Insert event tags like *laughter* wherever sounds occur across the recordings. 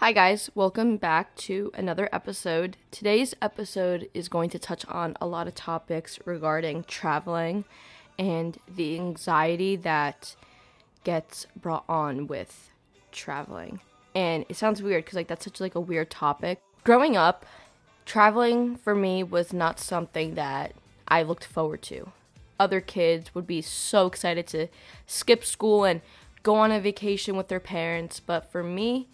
Hi, guys. Welcome back to another episode. Today's episode is going to touch on a lot of topics regarding traveling and the anxiety that gets brought on with traveling. And it sounds weird because like that's such like a weird topic. Growing up, traveling for me was not something that I looked forward to. Other kids would be so excited to skip school and go on a vacation with their parents, but for me,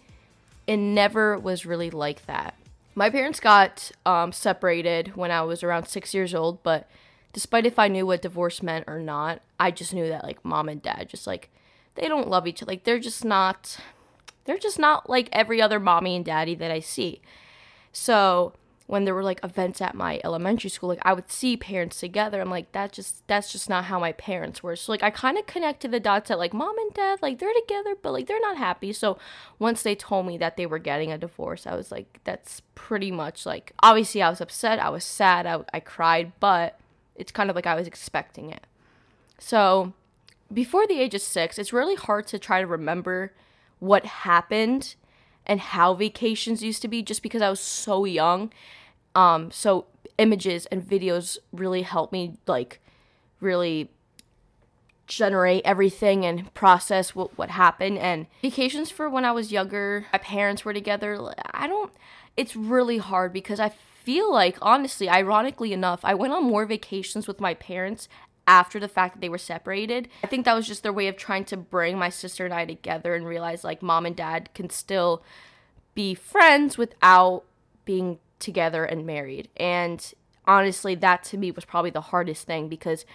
it never was really like that. My parents got um, separated when I was around six years old, but despite if I knew what divorce meant or not, I just knew that like mom and dad just like they don't love each other. Like they're just not they're just not like every other mommy and daddy that I see. So when there were like events at my elementary school, like I would see parents together. I'm like, that's just that's just not how my parents were. So like I kind of connected the dots that like mom and dad, like they're together, but like they're not happy. So once they told me that they were getting a divorce, I was like, that's pretty much like obviously I was upset, I was sad, I, I cried, but it's kind of like I was expecting it. So before the age of six, it's really hard to try to remember what happened and how vacations used to be just because I was so young. Um, so images and videos really help me like really generate everything and process what, what happened and vacations for when I was younger, my parents were together. I don't it's really hard because I feel like honestly, ironically enough, I went on more vacations with my parents after the fact that they were separated. I think that was just their way of trying to bring my sister and I together and realize like mom and dad can still be friends without being together and married. And honestly, that to me was probably the hardest thing because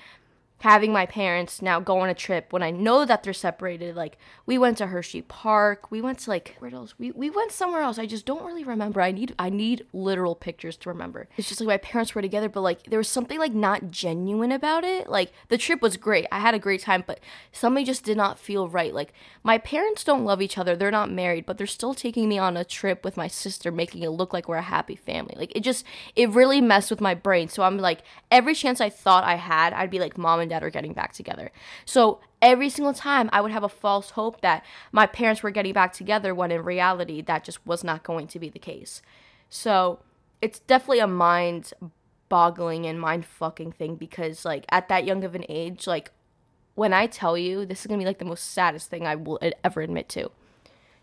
having my parents now go on a trip when I know that they're separated. Like we went to Hershey Park, we went to like where else? We we went somewhere else. I just don't really remember. I need I need literal pictures to remember. It's just like my parents were together, but like there was something like not genuine about it. Like the trip was great. I had a great time, but something just did not feel right. Like my parents don't love each other. They're not married, but they're still taking me on a trip with my sister, making it look like we're a happy family. Like it just it really messed with my brain. So I'm like every chance I thought I had, I'd be like mom and dad are getting back together. So every single time I would have a false hope that my parents were getting back together when in reality that just was not going to be the case. So it's definitely a mind boggling and mind fucking thing because like at that young of an age, like when I tell you this is gonna be like the most saddest thing I will ever admit to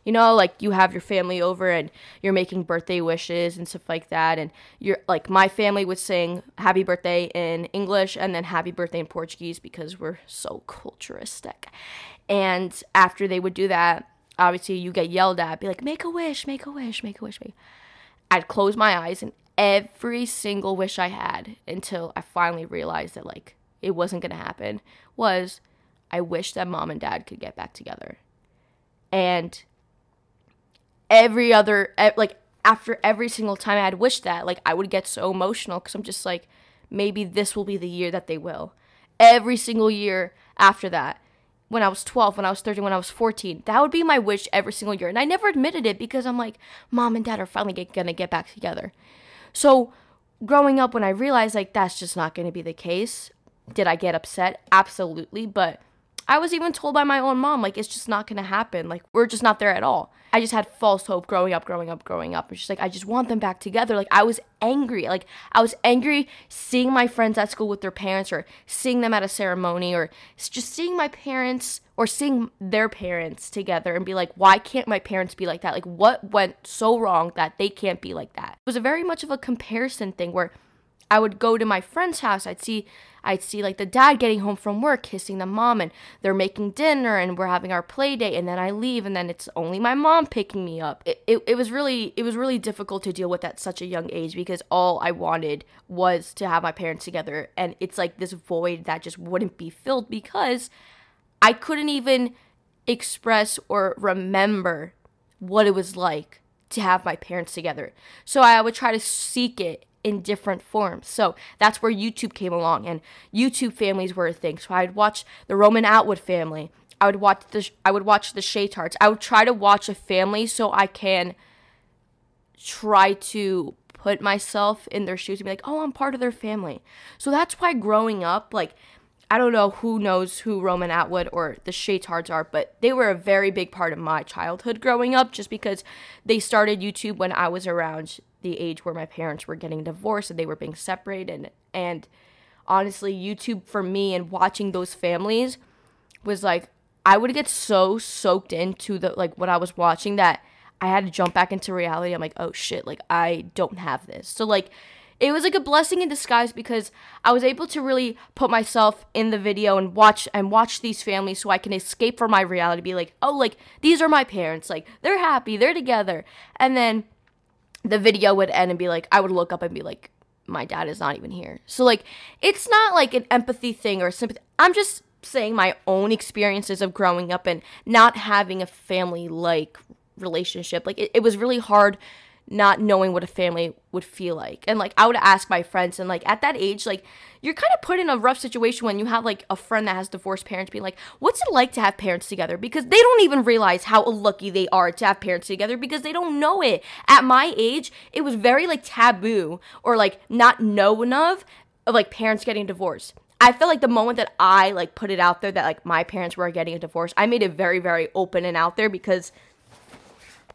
you know like you have your family over and you're making birthday wishes and stuff like that and you're like my family would sing happy birthday in english and then happy birthday in portuguese because we're so culturistic and after they would do that obviously you get yelled at be like make a wish make a wish make a wish make. i'd close my eyes and every single wish i had until i finally realized that like it wasn't going to happen was i wish that mom and dad could get back together and every other like after every single time I had wished that, like I would get so emotional because I'm just like, maybe this will be the year that they will. Every single year after that, when I was 12, when I was 13, when I was 14, that would be my wish every single year. And I never admitted it because I'm like, mom and dad are finally get, gonna get back together. So growing up, when I realized like that's just not gonna be the case, did I get upset? Absolutely. But I was even told by my own mom, like, it's just not gonna happen. Like, we're just not there at all. I just had false hope growing up, growing up, growing up. And she's like, I just want them back together. Like, I was angry. Like, I was angry seeing my friends at school with their parents or seeing them at a ceremony or just seeing my parents or seeing their parents together and be like, why can't my parents be like that? Like, what went so wrong that they can't be like that? It was a very much of a comparison thing where I would go to my friend's house. I'd see I'd see like the dad getting home from work kissing the mom and they're making dinner and we're having our play date and then I leave and then it's only my mom picking me up. It, it, it was really it was really difficult to deal with at such a young age because all I wanted was to have my parents together and it's like this void that just wouldn't be filled because I couldn't even express or remember what it was like to have my parents together. So I would try to seek it in different forms. So that's where YouTube came along and YouTube families were a thing. So I'd watch the Roman Atwood family. I would watch the I would watch the Shaytards. I would try to watch a family so I can try to put myself in their shoes and be like, "Oh, I'm part of their family." So that's why growing up like I don't know who knows who Roman Atwood or the Shaytards are, but they were a very big part of my childhood growing up just because they started YouTube when I was around the age where my parents were getting divorced and they were being separated. And honestly, YouTube for me and watching those families was like, I would get so soaked into the like what I was watching that I had to jump back into reality. I'm like, oh shit, like I don't have this. So like it was like a blessing in disguise because I was able to really put myself in the video and watch and watch these families so I can escape from my reality be like, "Oh, like these are my parents. Like they're happy, they're together." And then the video would end and be like I would look up and be like, "My dad is not even here." So like it's not like an empathy thing or sympathy. I'm just saying my own experiences of growing up and not having a family like relationship. Like it, it was really hard not knowing what a family would feel like. And like I would ask my friends and like at that age like you're kind of put in a rough situation when you have like a friend that has divorced parents being like what's it like to have parents together because they don't even realize how lucky they are to have parents together because they don't know it. At my age, it was very like taboo or like not known of of like parents getting divorced. I feel like the moment that I like put it out there that like my parents were getting a divorce, I made it very very open and out there because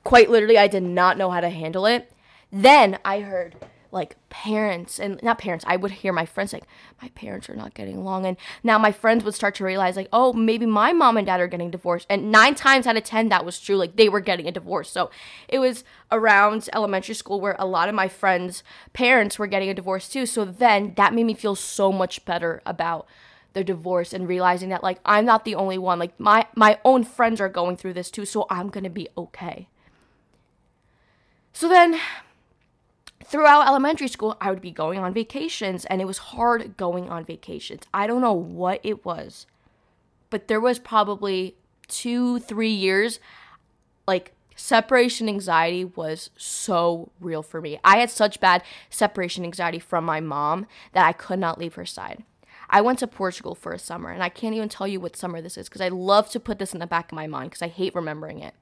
quite literally, I did not know how to handle it. Then I heard like parents and not parents i would hear my friends like my parents are not getting along and now my friends would start to realize like oh maybe my mom and dad are getting divorced and nine times out of ten that was true like they were getting a divorce. So it was around elementary school where a lot of my friends parents were getting a divorce too. So then that made me feel so much better about the divorce and realizing that like i'm not the only one like my my own friends are going through this too so i'm gonna be okay so then throughout elementary school, I would be going on vacations and it was hard going on vacations. I don't know what it was, but there was probably two, three years like separation anxiety was so real for me. I had such bad separation anxiety from my mom that I could not leave her side. I went to Portugal for a summer, and I can't even tell you what summer this is because I love to put this in the back of my mind because I hate remembering it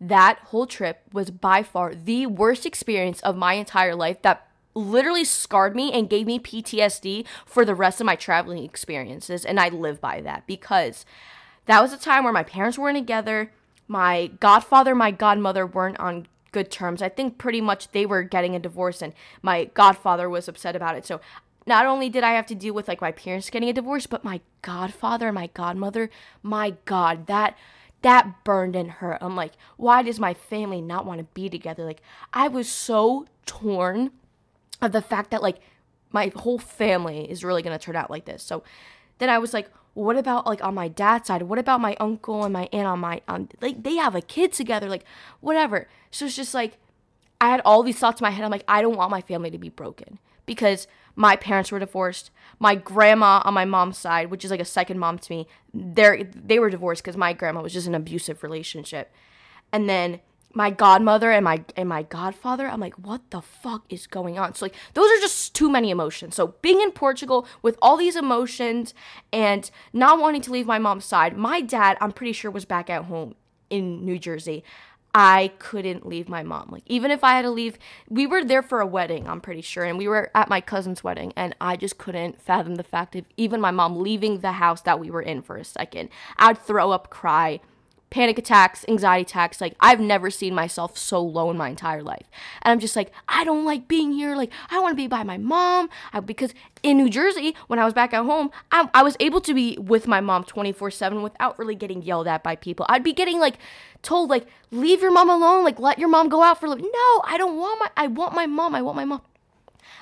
that whole trip was by far the worst experience of my entire life that literally scarred me and gave me PTSD for the rest of my traveling experiences. And I live by that because that was a time where my parents weren't together. My godfather, my godmother weren't on good terms. I think pretty much they were getting a divorce and my godfather was upset about it. So not only did I have to deal with like my parents getting a divorce, but my godfather and my godmother, my god, that that burned and hurt. I'm like, why does my family not want to be together? Like, I was so torn of the fact that, like, my whole family is really going to turn out like this. So then I was like, what about like on my dad's side? What about my uncle and my aunt on my on like they have a kid together, like whatever. So it's just like I had all these thoughts in my head. I'm like, I don't want my family to be broken because my parents were divorced. My grandma on my mom's side, which is like a second mom to me, they they were divorced because my grandma was just an abusive relationship. And then my godmother and my and my godfather, I'm like, what the fuck is going on? So like those are just too many emotions. So being in Portugal with all these emotions and not wanting to leave my mom's side, my dad, I'm pretty sure was back at home in New Jersey. I couldn't leave my mom. Like, even if I had to leave, we were there for a wedding, I'm pretty sure, and we were at my cousin's wedding, and I just couldn't fathom the fact of even my mom leaving the house that we were in for a second. I'd throw up, cry, panic attacks, anxiety attacks. Like, I've never seen myself so low in my entire life. And I'm just like, I don't like being here. Like, I want to be by my mom. I, because in New Jersey, when I was back at home, I, I was able to be with my mom 24 7 without really getting yelled at by people. I'd be getting, like, told, like, leave your mom alone. Like, let your mom go out for a living. No, I don't want my, I want my mom. I want my mom.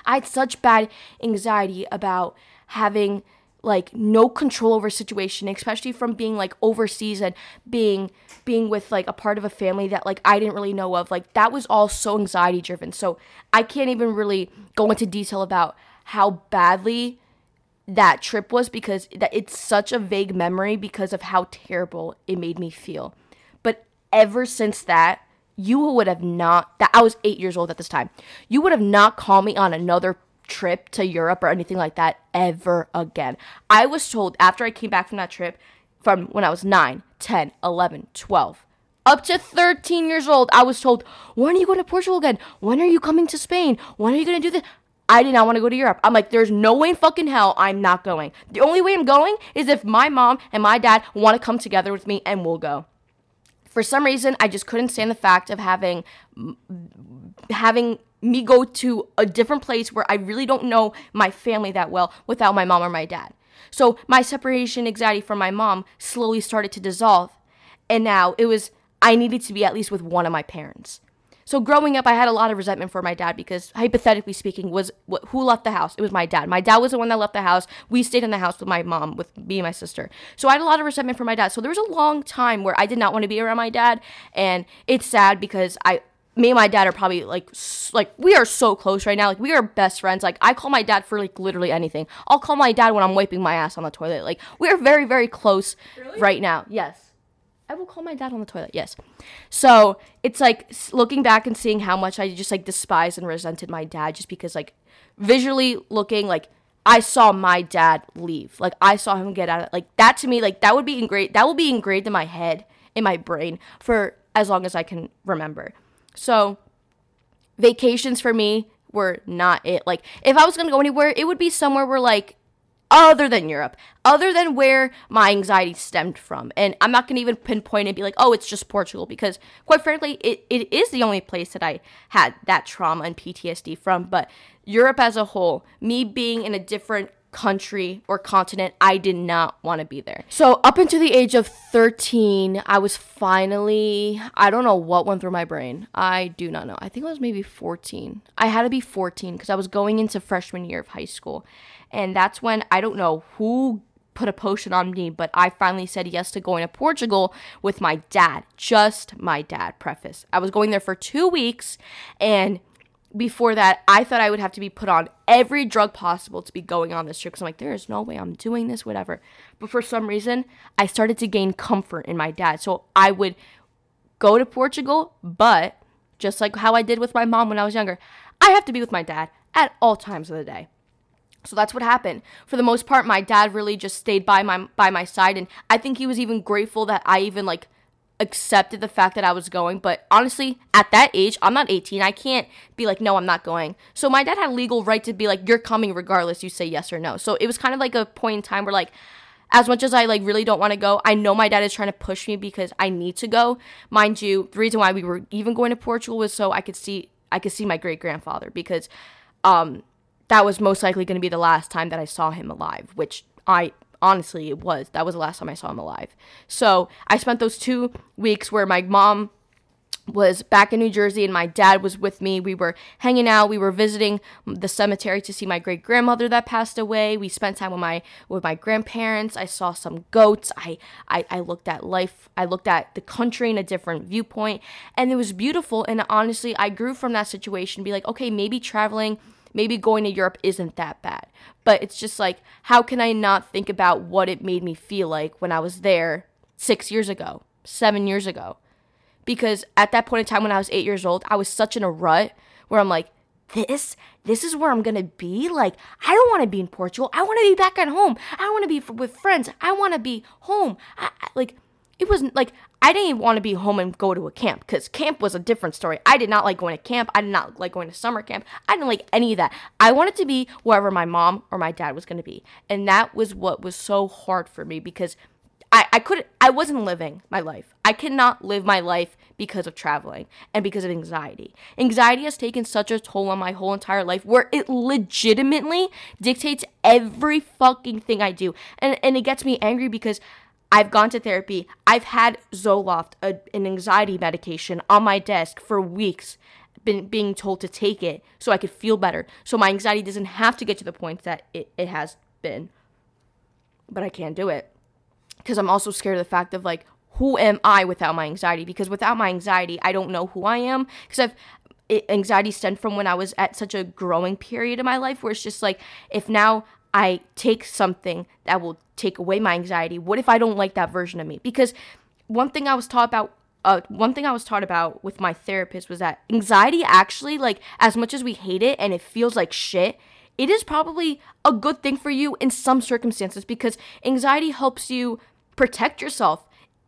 I had such bad anxiety about having like no control over situation especially from being like overseas and being being with like a part of a family that like I didn't really know of. Like that was all so anxiety driven so I can't even really go into detail about how badly that trip was because that it's such a vague memory because of how terrible it made me feel. But ever since that you would have not that I was 8 years old at this time. You would have not called me on another trip to Europe or anything like that ever again. I was told after I came back from that trip from when I was 9, 10, 11, 12, up to 13 years old, I was told, when are you going to Portugal again? When are you coming to Spain? When are you going to do this? I did not want to go to Europe. I'm like, there's no way in fucking hell I'm not going. The only way I'm going is if my mom and my dad want to come together with me and we'll go. For some reason, I just couldn't stand the fact of having having me go to a different place where I really don't know my family that well without my mom or my dad. So my separation anxiety from my mom slowly started to dissolve. And now it was, I needed to be at least with one of my parents. So growing up, I had a lot of resentment for my dad because, hypothetically speaking, was who left the house? It was my dad. My dad was the one that left the house. We stayed in the house with my mom, with me and my sister. So I had a lot of resentment for my dad. So there was a long time where I did not want to be around my dad, and it's sad because I me and my dad are probably like like we are so close right now. Like we are best friends. Like I call my dad for like literally anything. I'll call my dad when I'm wiping my ass on the toilet. Like we are very very close really? right now. Yes. I will call my dad on the toilet. Yes. So, it's like looking back and seeing how much I just like despised and resented my dad just because like visually looking like I saw my dad leave. Like I saw him get out of like that to me like that would be engraved that will be engraved in my head in my brain for as long as I can remember. So vacations for me were not it. Like if I was going to go anywhere, it would be somewhere where like other than Europe, other than where my anxiety stemmed from. And I'm not going to even pinpoint and be like, oh, it's just Portugal, because quite frankly, it, it is the only place that I had that trauma and PTSD from. But Europe as a whole, me being in a different country or continent, I did not want to be there. So, up until the age of 13, I was finally, I don't know what went through my brain. I do not know. I think it was maybe 14. I had to be 14 because I was going into freshman year of high school. And that's when I don't know who put a potion on me, but I finally said yes to going to Portugal with my dad. Just my dad, preface. I was going there for two weeks and before that, I thought I would have to be put on every drug possible to be going on this trip because I'm like, there is no way I'm doing this, whatever. But for some reason, I started to gain comfort in my dad. So I would go to Portugal, but just like how I did with my mom when I was younger, I have to be with my dad at all times of the day. So that's what happened. For the most part, my dad really just stayed by my by my side and I think he was even grateful that I even like accepted the fact that I was going, but honestly, at that age, I'm not 18. I can't be like, no, I'm not going. So my dad had legal right to be like, you're coming regardless. You say yes or no. So it was kind of like a point in time where like, as much as I like really don't want to go, I know my dad is trying to push me because I need to go. Mind you, the reason why we were even going to Portugal was so I could see I could see my great grandfather because um that was most likely going to be the last time that I saw him alive, which I honestly it was that was the last time i saw him alive so i spent those two weeks where my mom was back in New Jersey and my dad was with me. We were hanging out. We were visiting the cemetery to see my great grandmother that passed away. We spent time with my with my grandparents. I saw some goats. I, I I looked at life. I looked at the country in a different viewpoint, and it was beautiful. And honestly, I grew from that situation. Be like, okay, maybe traveling maybe going to Europe isn't that bad. But it's just like, how can I not think about what it made me feel like when I was there six years ago, seven years ago? Because at that point in time when I was eight years old, I was such in a rut where I'm like, this this is where i'm gonna be? Like i don't want to be in portugal. I want to be back at home. I want to be f- with friends. I want to be home. I, I, like it wasn't like I didn't want to be home and go to a camp because camp was a different story. I did not like going to camp. I did not like going to summer camp. I didn't like any of that. I wanted to be wherever my mom or my dad was going to be. And that was what was so hard for me because I, I couldn't, I wasn't living my life. I cannot live my life because of traveling and because of anxiety. Anxiety has taken such a toll on my whole entire life where it legitimately dictates every fucking thing I do. And, and it gets me angry because I've gone to therapy. I've had Zoloft, a, an anxiety medication, on my desk for weeks, been being told to take it so I could feel better. So my anxiety doesn't have to get to the point that it, it has been. But I can't do it. Because I'm also scared of the fact of like, who am I without my anxiety? Because without my anxiety, I don't know who I am. Because I've it, anxiety stemmed from when I was at such a growing period in my life where it's just like if now I take something that will take away my anxiety? What if I don't like that version of me? Because one thing I was taught about uh, one thing I was taught about with my therapist was that anxiety actually, like, as much as we hate it and it feels like shit, it is probably a good thing for you in some circumstances because anxiety helps you protect yourself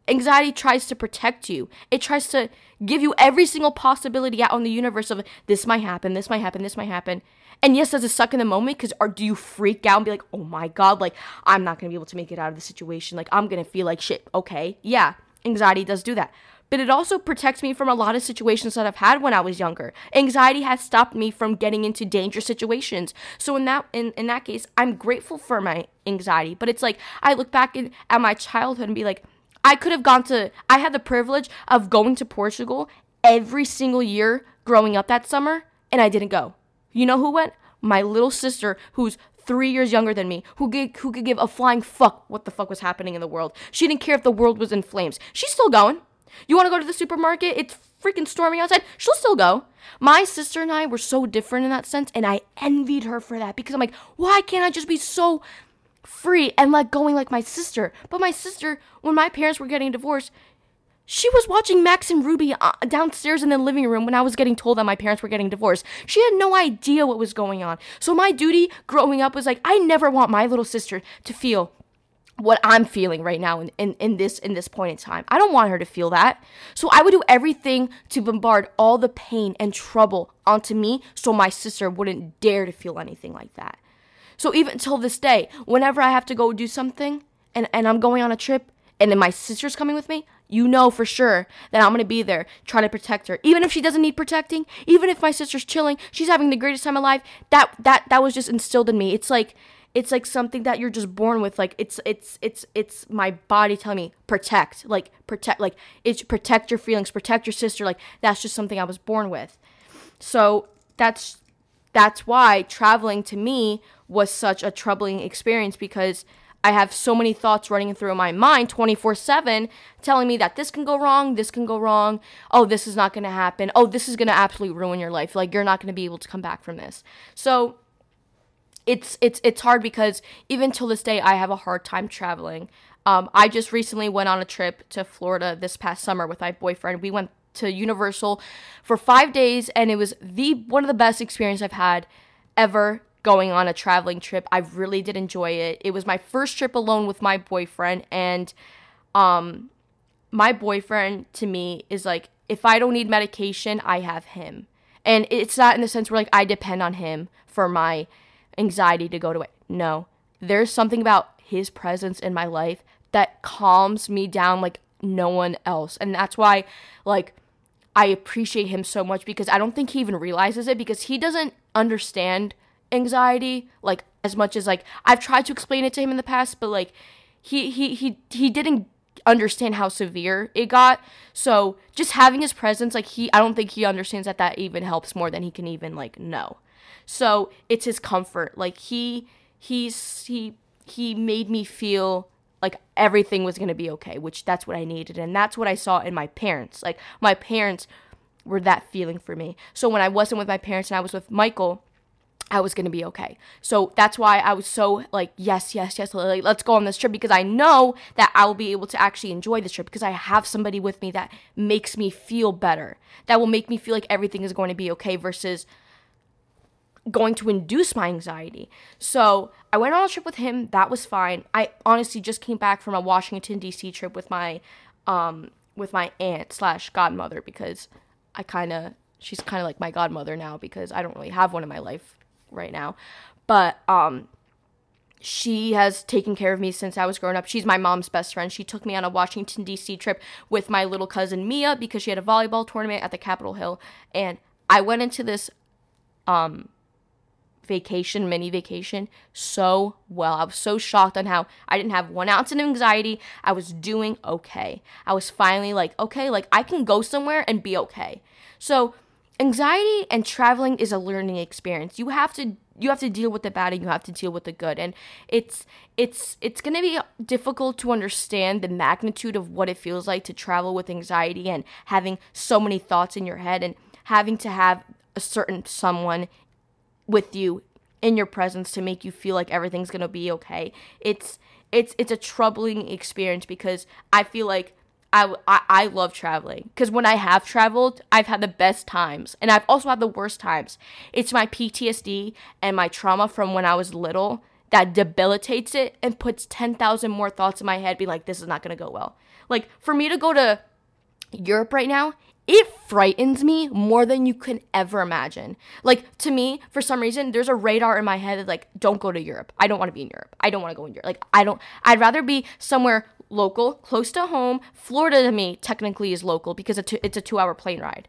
Anxiety tries to protect you. It tries to give you every single possibility out on the universe of this might happen, this might happen, this might happen. And yes, does it suck in the moment? Because or do you freak out and be like, oh my god, like I'm not gonna be able to make it out of the situation. Like I'm gonna feel like shit. Okay, yeah, anxiety does do that. But it also protects me from a lot of situations that I've had when I was younger. Anxiety has stopped me from getting into dangerous situations. So in that in, in that case, I'm grateful for my anxiety. But it's like I look back in, at my childhood and be like, I could have gone to I had the privilege of going to Portugal every single year growing up that summer, and I didn't go. You know who went? My little sister, who's three years younger than me, who could, who could give a flying fuck what the fuck was happening in the world. She didn't care if the world was in flames. She's still going. You want to go to the supermarket? It's freaking storming outside. She'll still go. My sister and I were so different in that sense, and I envied her for that because I'm like, why can't I just be so free and let going like my sister? But my sister, when my parents were getting divorced, she was watching Max and Ruby uh, downstairs in the living room when I was getting told that my parents were getting divorced. She had no idea what was going on. So my duty growing up was like, I never want my little sister to feel what I'm feeling right now in, in, in this in this point in time. I don't want her to feel that. So I would do everything to bombard all the pain and trouble onto me so my sister wouldn't dare to feel anything like that. So even till this day, whenever I have to go do something and, and I'm going on a trip and then my sister's coming with me, you know for sure that I'm gonna be there trying to protect her. Even if she doesn't need protecting, even if my sister's chilling, she's having the greatest time of life. That that that was just instilled in me. It's like it's like something that you're just born with. Like it's it's it's it's my body telling me protect, like protect, like it's protect your feelings, protect your sister. Like that's just something I was born with. So that's that's why traveling to me was such a troubling experience because I have so many thoughts running through my mind 24 7 telling me that this can go wrong, this can go wrong. Oh, this is not going to happen. Oh, this is going to absolutely ruin your life. Like, you're not going to be able to come back from this. So, it's it's it's hard because even till this day I have a hard time traveling. Um, I just recently went on a trip to Florida this past summer with my boyfriend. We went to Universal for five days, and it was the one of the best experiences I've had ever going on a traveling trip. I really did enjoy it. It was my first trip alone with my boyfriend and um my boyfriend to me is like if I don't need medication, I have him. And it's not in the sense where like I depend on him for my anxiety to go away. No. There's something about his presence in my life that calms me down like no one else. And that's why like I appreciate him so much because I don't think he even realizes it because he doesn't understand anxiety like as much as like I've tried to explain it to him in the past, but like he he he he didn't understand how severe it got. So just having his presence, like he, I don't think he understands that that even helps more than he can even like know. So it's his comfort. Like he he's he he made me feel like everything was gonna be okay, which that's what I needed, and that's what I saw in my parents. Like my parents were that feeling for me. So when I wasn't with my parents and I was with Michael, I was gonna be okay. So that's why I was so like, yes, yes, yes, let's go on this trip because I know that I will be able to actually enjoy this trip because I have somebody with me that makes me feel better, that will make me feel like everything is going to be okay versus going to induce my anxiety. So I went on a trip with him. That was fine. I honestly just came back from a Washington D.C. trip with my um with my aunt slash godmother because I kind of she's kind of like my godmother now because I don't really have one in my life right now. But um she has taken care of me since I was growing up. She's my mom's best friend. She took me on a Washington D.C. trip with my little cousin Mia because she had a volleyball tournament at the Capitol Hill and I went into this um vacation, mini vacation, so well. I was so shocked on how I didn't have one ounce of anxiety. I was doing okay. I was finally like, okay, like I can go somewhere and be okay. So anxiety and traveling is a learning experience. You have to you have to deal with the bad and you have to deal with the good and it's it's it's going to be difficult to understand the magnitude of what it feels like to travel with anxiety and having so many thoughts in your head and having to have a certain someone with you in your presence to make you feel like everything's going to be okay. It's it's it's a troubling experience because I feel like I, I, I love traveling because when I have traveled, I've had the best times and I've also had the worst times. It's my PTSD and my trauma from when I was little that debilitates it and puts 10,000 more thoughts in my head, be like, this is not going to go well. Like for me to go to Europe right now, it frightens me more than you can ever imagine. Like to me, for some reason, there's a radar in my head like, don't go to Europe. I don't want to be in Europe. I don't want to go in Europe. Like I don't. I'd rather be somewhere local, close to home. Florida to me technically is local because it's a, two hour plane ride.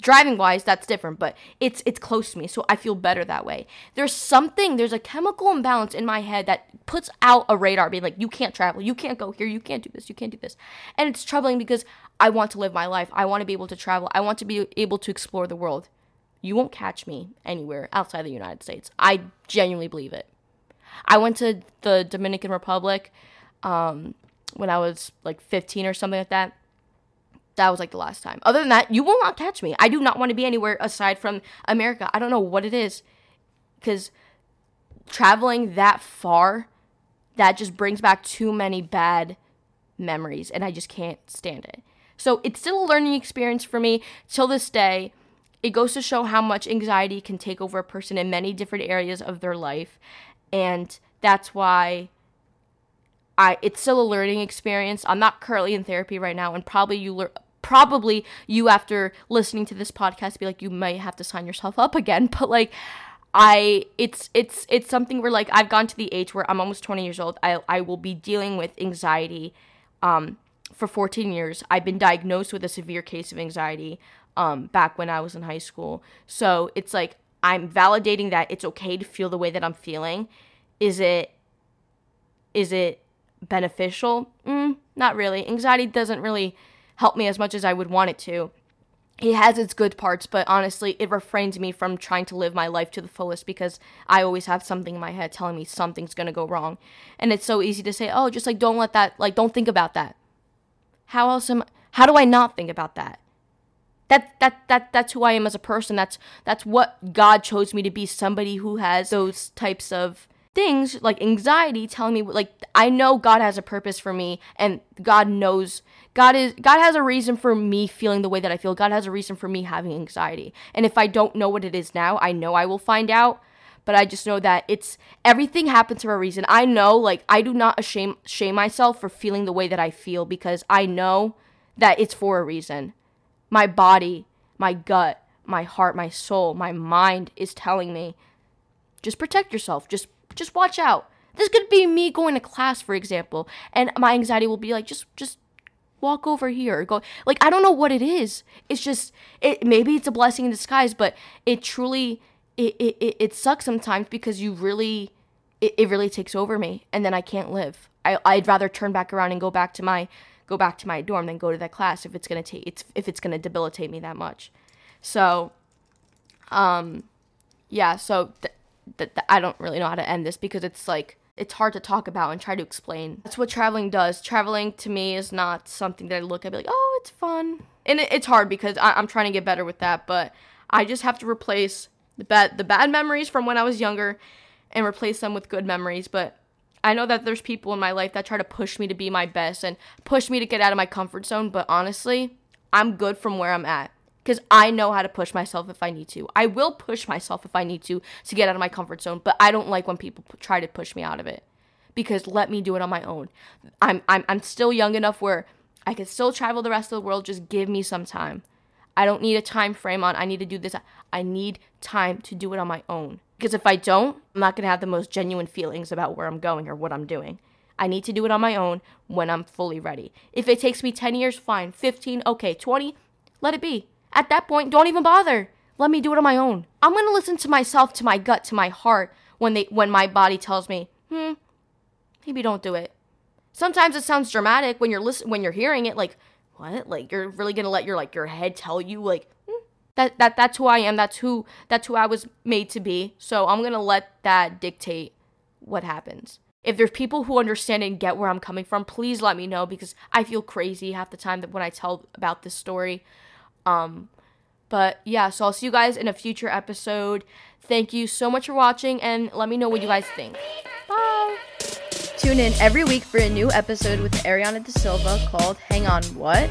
Driving wise that's different but it's it's close to me so i feel better that way. There's something there's a chemical imbalance in my head that puts out a radar being like you can't travel. You can't go here. You can't do this. You can't do this. And it's troubling because i want to live my life. I want to be able to travel. I want to be able to explore the world. You won't catch me anywhere outside the united states. I genuinely believe it. I went to the dominican republic um, when i was like 15 or something like that that was like the last time. Other than that, you will not catch me. I do not want to be anywhere aside from America. I don't know what it is. Because traveling that far, that just brings back too many bad memories. And I just can't stand it. So it's still a learning experience for me till this day. It goes to show how much anxiety can take over a person in many different areas of their life. And that's why I it's still a learning experience. I'm not currently in therapy right now, and probably you learn probably you after listening to this podcast be like you might have to sign yourself up again. *laughs* But like i it's it's it's something where like i've gone to the age where i'm almost 20 years old. I i will be dealing with anxiety um for 14 years. I've been diagnosed with a severe case of anxiety um back when i was in high school. So it's like i'm validating that it's okay to feel the way that i'm feeling. Is it is it beneficial mm, not really anxiety doesn't really help me as much as I would want it to. It has its good parts, but honestly, it refrains me from trying to live my life to the fullest because I always have something in my head telling me something's gonna go wrong. And it's so easy to say, oh, just like don't let that, like, don't think about that. How else am, how do I not think about that? That, that, that, that's who I am as a person. That's, that's what God chose me to be somebody who has those types of things like anxiety telling me like I know God has a purpose for me and God knows God is God has a reason for me feeling the way that I feel. God has a reason for me having anxiety. And if I don't know what it is now, I know I will find out. But I just know that it's everything happens for a reason. I know like I do not shame shame myself for feeling the way that I feel because I know that it's for a reason. My body, my gut, my heart, my soul, my mind is telling me just protect yourself. Just just watch out. This could be me going to class, for example, and my anxiety will be like, just, just walk over here. Go like I don't know what it is. It's just it. Maybe it's a blessing in disguise, but it truly it it, it sucks sometimes because you really it, it really takes over me, and then I can't live. I I'd rather turn back around and go back to my go back to my dorm than go to that class if it's gonna take it's if it's gonna debilitate me that much. So, um, yeah. So th- that th- I don't really know how to end this because it's like it's hard to talk about and try to explain. That's what traveling does. Traveling to me is not something that I look at be like, oh, it's fun, and it, it's hard because I, I'm trying to get better with that. But I just have to replace the bad the bad memories from when I was younger, and replace them with good memories. But I know that there's people in my life that try to push me to be my best and push me to get out of my comfort zone. But honestly, I'm good from where I'm at because I know how to push myself if I need to. I will push myself if I need to to get out of my comfort zone, but I don't like when people p- try to push me out of it because let me do it on my own. I'm I'm I'm still young enough where I can still travel the rest of the world. Just give me some time. I don't need a time frame on I need to do this. I need time to do it on my own. Because if I don't, I'm not going to have the most genuine feelings about where I'm going or what I'm doing. I need to do it on my own when I'm fully ready. If it takes me 10 years, fine. 15, okay. 20, let it be. At that point, don't even bother. Let me do it on my own. I'm gonna listen to myself, to my gut, to my heart when they when my body tells me, hmm, maybe don't do it. Sometimes it sounds dramatic when you're listen when you're hearing it, like, what? Like you're really gonna let your like your head tell you like hmm, that that that's who I am, that's who that's who I was made to be. So I'm gonna let that dictate what happens. If there's people who understand and get where I'm coming from, please let me know because I feel crazy half the time that when I tell about this story. Um, but yeah, so I'll see you guys in a future episode. Thank you so much for watching, and let me know what you guys think. Bye. Tune in every week for a new episode with Ariana De Silva called Hang On What?